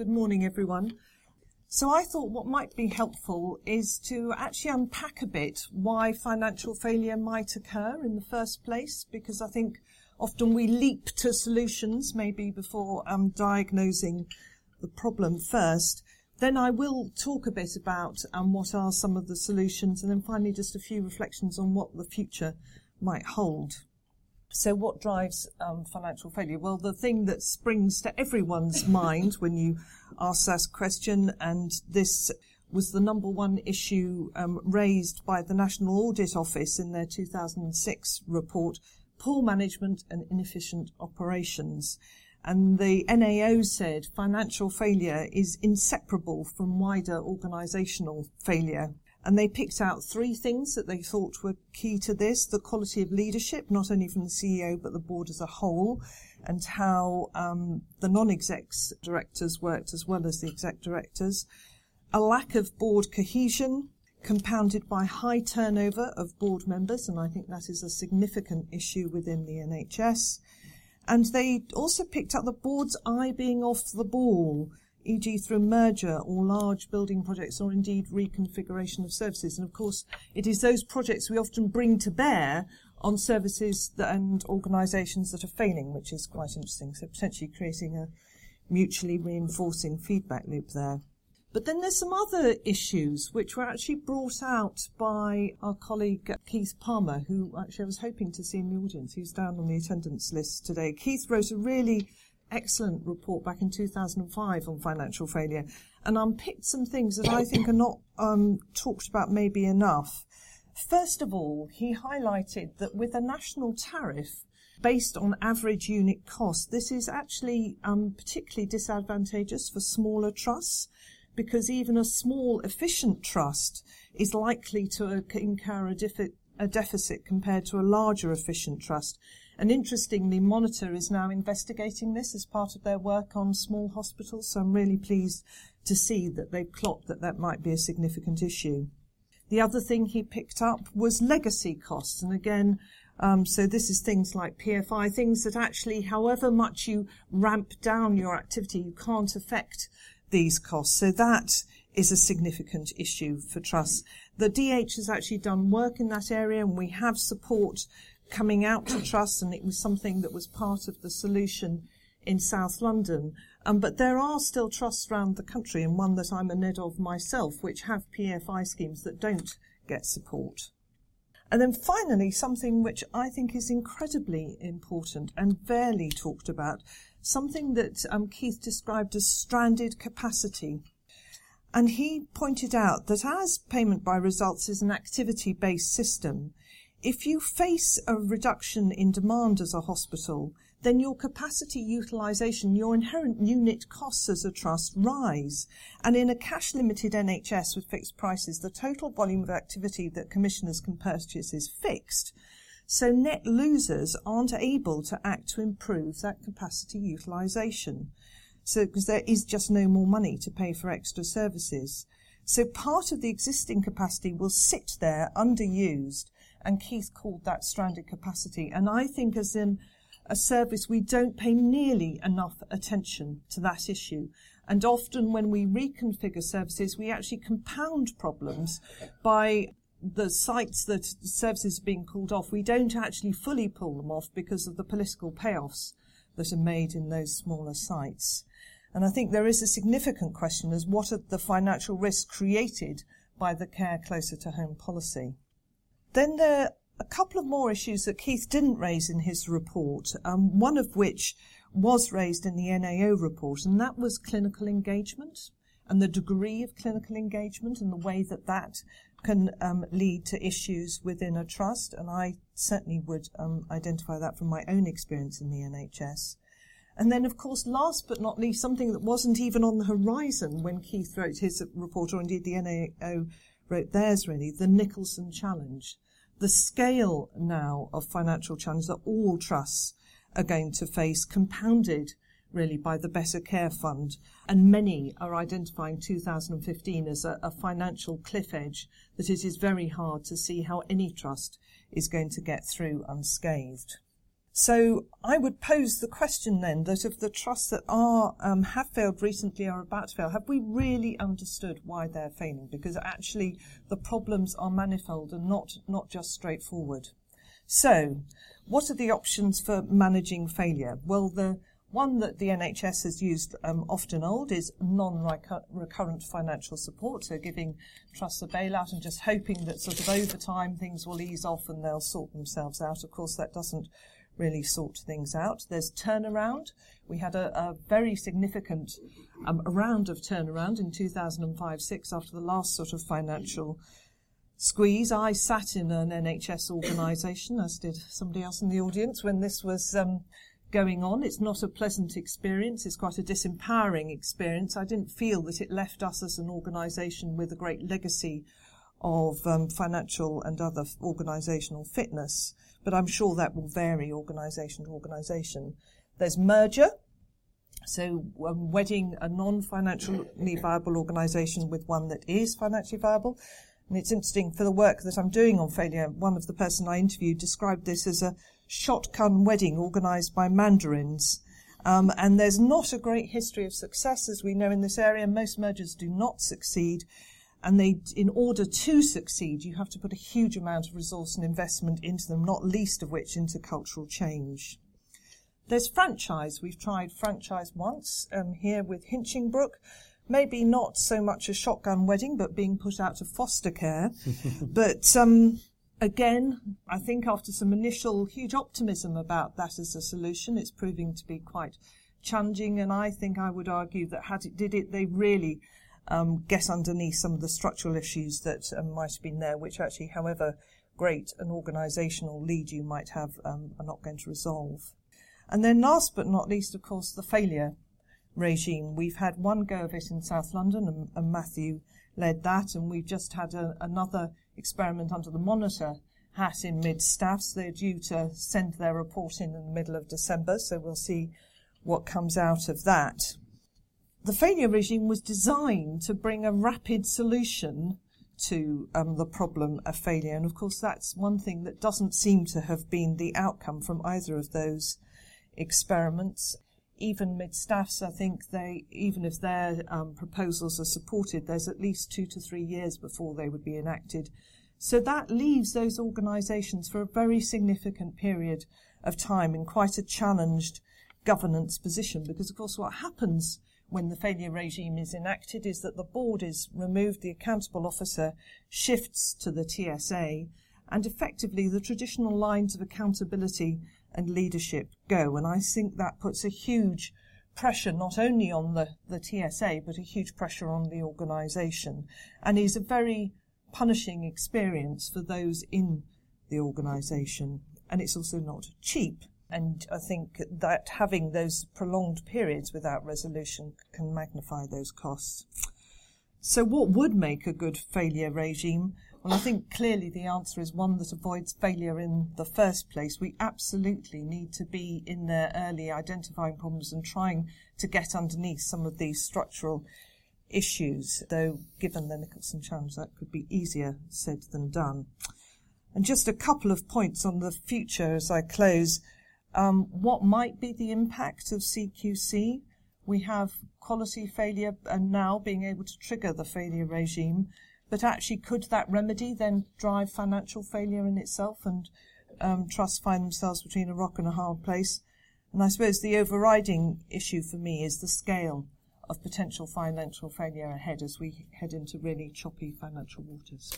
Good morning, everyone. So I thought what might be helpful is to actually unpack a bit why financial failure might occur in the first place, because I think often we leap to solutions maybe before um, diagnosing the problem first. Then I will talk a bit about um, what are some of the solutions, and then finally just a few reflections on what the future might hold. So, what drives um, financial failure? Well, the thing that springs to everyone's mind when you ask that question, and this was the number one issue um, raised by the National Audit Office in their 2006 report poor management and inefficient operations. And the NAO said financial failure is inseparable from wider organisational failure. And they picked out three things that they thought were key to this the quality of leadership, not only from the CEO, but the board as a whole, and how um, the non execs directors worked as well as the exec directors. A lack of board cohesion, compounded by high turnover of board members, and I think that is a significant issue within the NHS. And they also picked up the board's eye being off the ball e.g. through merger or large building projects or indeed reconfiguration of services. And of course, it is those projects we often bring to bear on services that, and organisations that are failing, which is quite interesting. So potentially creating a mutually reinforcing feedback loop there. But then there's some other issues which were actually brought out by our colleague Keith Palmer, who actually I was hoping to see in the audience. He's down on the attendance list today. Keith wrote a really excellent report back in 2005 on financial failure and unpicked some things that I think are not um, talked about maybe enough. First of all, he highlighted that with a national tariff based on average unit cost, this is actually um, particularly disadvantageous for smaller trusts because even a small efficient trust is likely to incur a, defi- a deficit compared to a larger efficient trust. And interestingly, Monitor is now investigating this as part of their work on small hospitals. So I'm really pleased to see that they've clocked that that might be a significant issue. The other thing he picked up was legacy costs. And again, um, so this is things like PFI, things that actually, however much you ramp down your activity, you can't affect these costs. So that is a significant issue for trusts. The DH has actually done work in that area and we have support coming out to trust, and it was something that was part of the solution in South London. Um, but there are still trusts around the country, and one that I'm a NED of myself, which have PFI schemes that don't get support. And then finally, something which I think is incredibly important and barely talked about, something that um, Keith described as stranded capacity. And he pointed out that as payment by results is an activity based system, if you face a reduction in demand as a hospital, then your capacity utilization, your inherent unit costs as a trust rise. And in a cash limited NHS with fixed prices, the total volume of activity that commissioners can purchase is fixed. So net losers aren't able to act to improve that capacity utilization. So, because there is just no more money to pay for extra services. So part of the existing capacity will sit there underused and Keith called that stranded capacity. And I think as in a service, we don't pay nearly enough attention to that issue. And often when we reconfigure services, we actually compound problems by the sites that services are being pulled off. We don't actually fully pull them off because of the political payoffs that are made in those smaller sites. And I think there is a significant question as what are the financial risks created by the care closer to home policy. Then there are a couple of more issues that Keith didn't raise in his report, um, one of which was raised in the NAO report, and that was clinical engagement and the degree of clinical engagement and the way that that can um, lead to issues within a trust. And I certainly would um, identify that from my own experience in the NHS. And then, of course, last but not least, something that wasn't even on the horizon when Keith wrote his report, or indeed the NAO wrote theirs really, the Nicholson Challenge. The scale now of financial challenges that all trusts are going to face, compounded really by the Better Care Fund. And many are identifying 2015 as a, a, financial cliff edge that it is very hard to see how any trust is going to get through unscathed. So I would pose the question then that of the trusts that are um, have failed recently or about to fail, have we really understood why they're failing? Because actually the problems are manifold and not not just straightforward. So, what are the options for managing failure? Well, the one that the NHS has used um, often old is non-recurrent financial support, so giving trusts a bailout and just hoping that sort of over time things will ease off and they'll sort themselves out. Of course, that doesn't really sort things out. There's turnaround. We had a, a very significant um, round of turnaround in 2005-6 after the last sort of financial squeeze. I sat in an NHS organisation, as did somebody else in the audience, when this was um, going on. It's not a pleasant experience. It's quite a disempowering experience. I didn't feel that it left us as an organisation with a great legacy of um, financial and other organisational fitness but I'm sure that will vary organisation to organisation. There's merger, so um, wedding a non-financially viable organisation with one that is financially viable. And it's interesting for the work that I'm doing on failure. One of the person I interviewed described this as a shotgun wedding organised by mandarins. Um, and there's not a great history of success, as we know in this area. Most mergers do not succeed. And they, in order to succeed, you have to put a huge amount of resource and investment into them, not least of which into cultural change. There's franchise. We've tried franchise once um, here with Hinchingbrooke. Maybe not so much a shotgun wedding, but being put out of foster care. but um, again, I think after some initial huge optimism about that as a solution, it's proving to be quite challenging. And I think I would argue that had it did it, they really um, get underneath some of the structural issues that um, might have been there, which actually, however great an organisational lead you might have, um, are not going to resolve. And then last but not least, of course, the failure regime. We've had one go of it in South London, and, and Matthew led that, and we've just had a, another experiment under the monitor hat in mid staffs. They're due to send their report in in the middle of December, so we'll see what comes out of that the failure regime was designed to bring a rapid solution to um, the problem of failure. And of course, that's one thing that doesn't seem to have been the outcome from either of those experiments. Even mid staffs, I think they, even if their um, proposals are supported, there's at least two to three years before they would be enacted. So that leaves those organisations for a very significant period of time in quite a challenged governance position because, of course, what happens when the failure regime is enacted is that the board is removed, the accountable officer shifts to the TSA, and effectively the traditional lines of accountability and leadership go. And I think that puts a huge pressure not only on the, the TSA, but a huge pressure on the organisation, and is a very punishing experience for those in the organisation. And it's also not cheap and I think that having those prolonged periods without resolution can magnify those costs. So, what would make a good failure regime? Well, I think clearly the answer is one that avoids failure in the first place. We absolutely need to be in there early, identifying problems and trying to get underneath some of these structural issues, though given the Nicholson challenge, that could be easier said than done. And just a couple of points on the future as I close. Um, what might be the impact of CQC? We have quality failure and now being able to trigger the failure regime, but actually could that remedy then drive financial failure in itself and um, trusts find themselves between a rock and a hard place? And I suppose the overriding issue for me is the scale of potential financial failure ahead as we head into really choppy financial waters.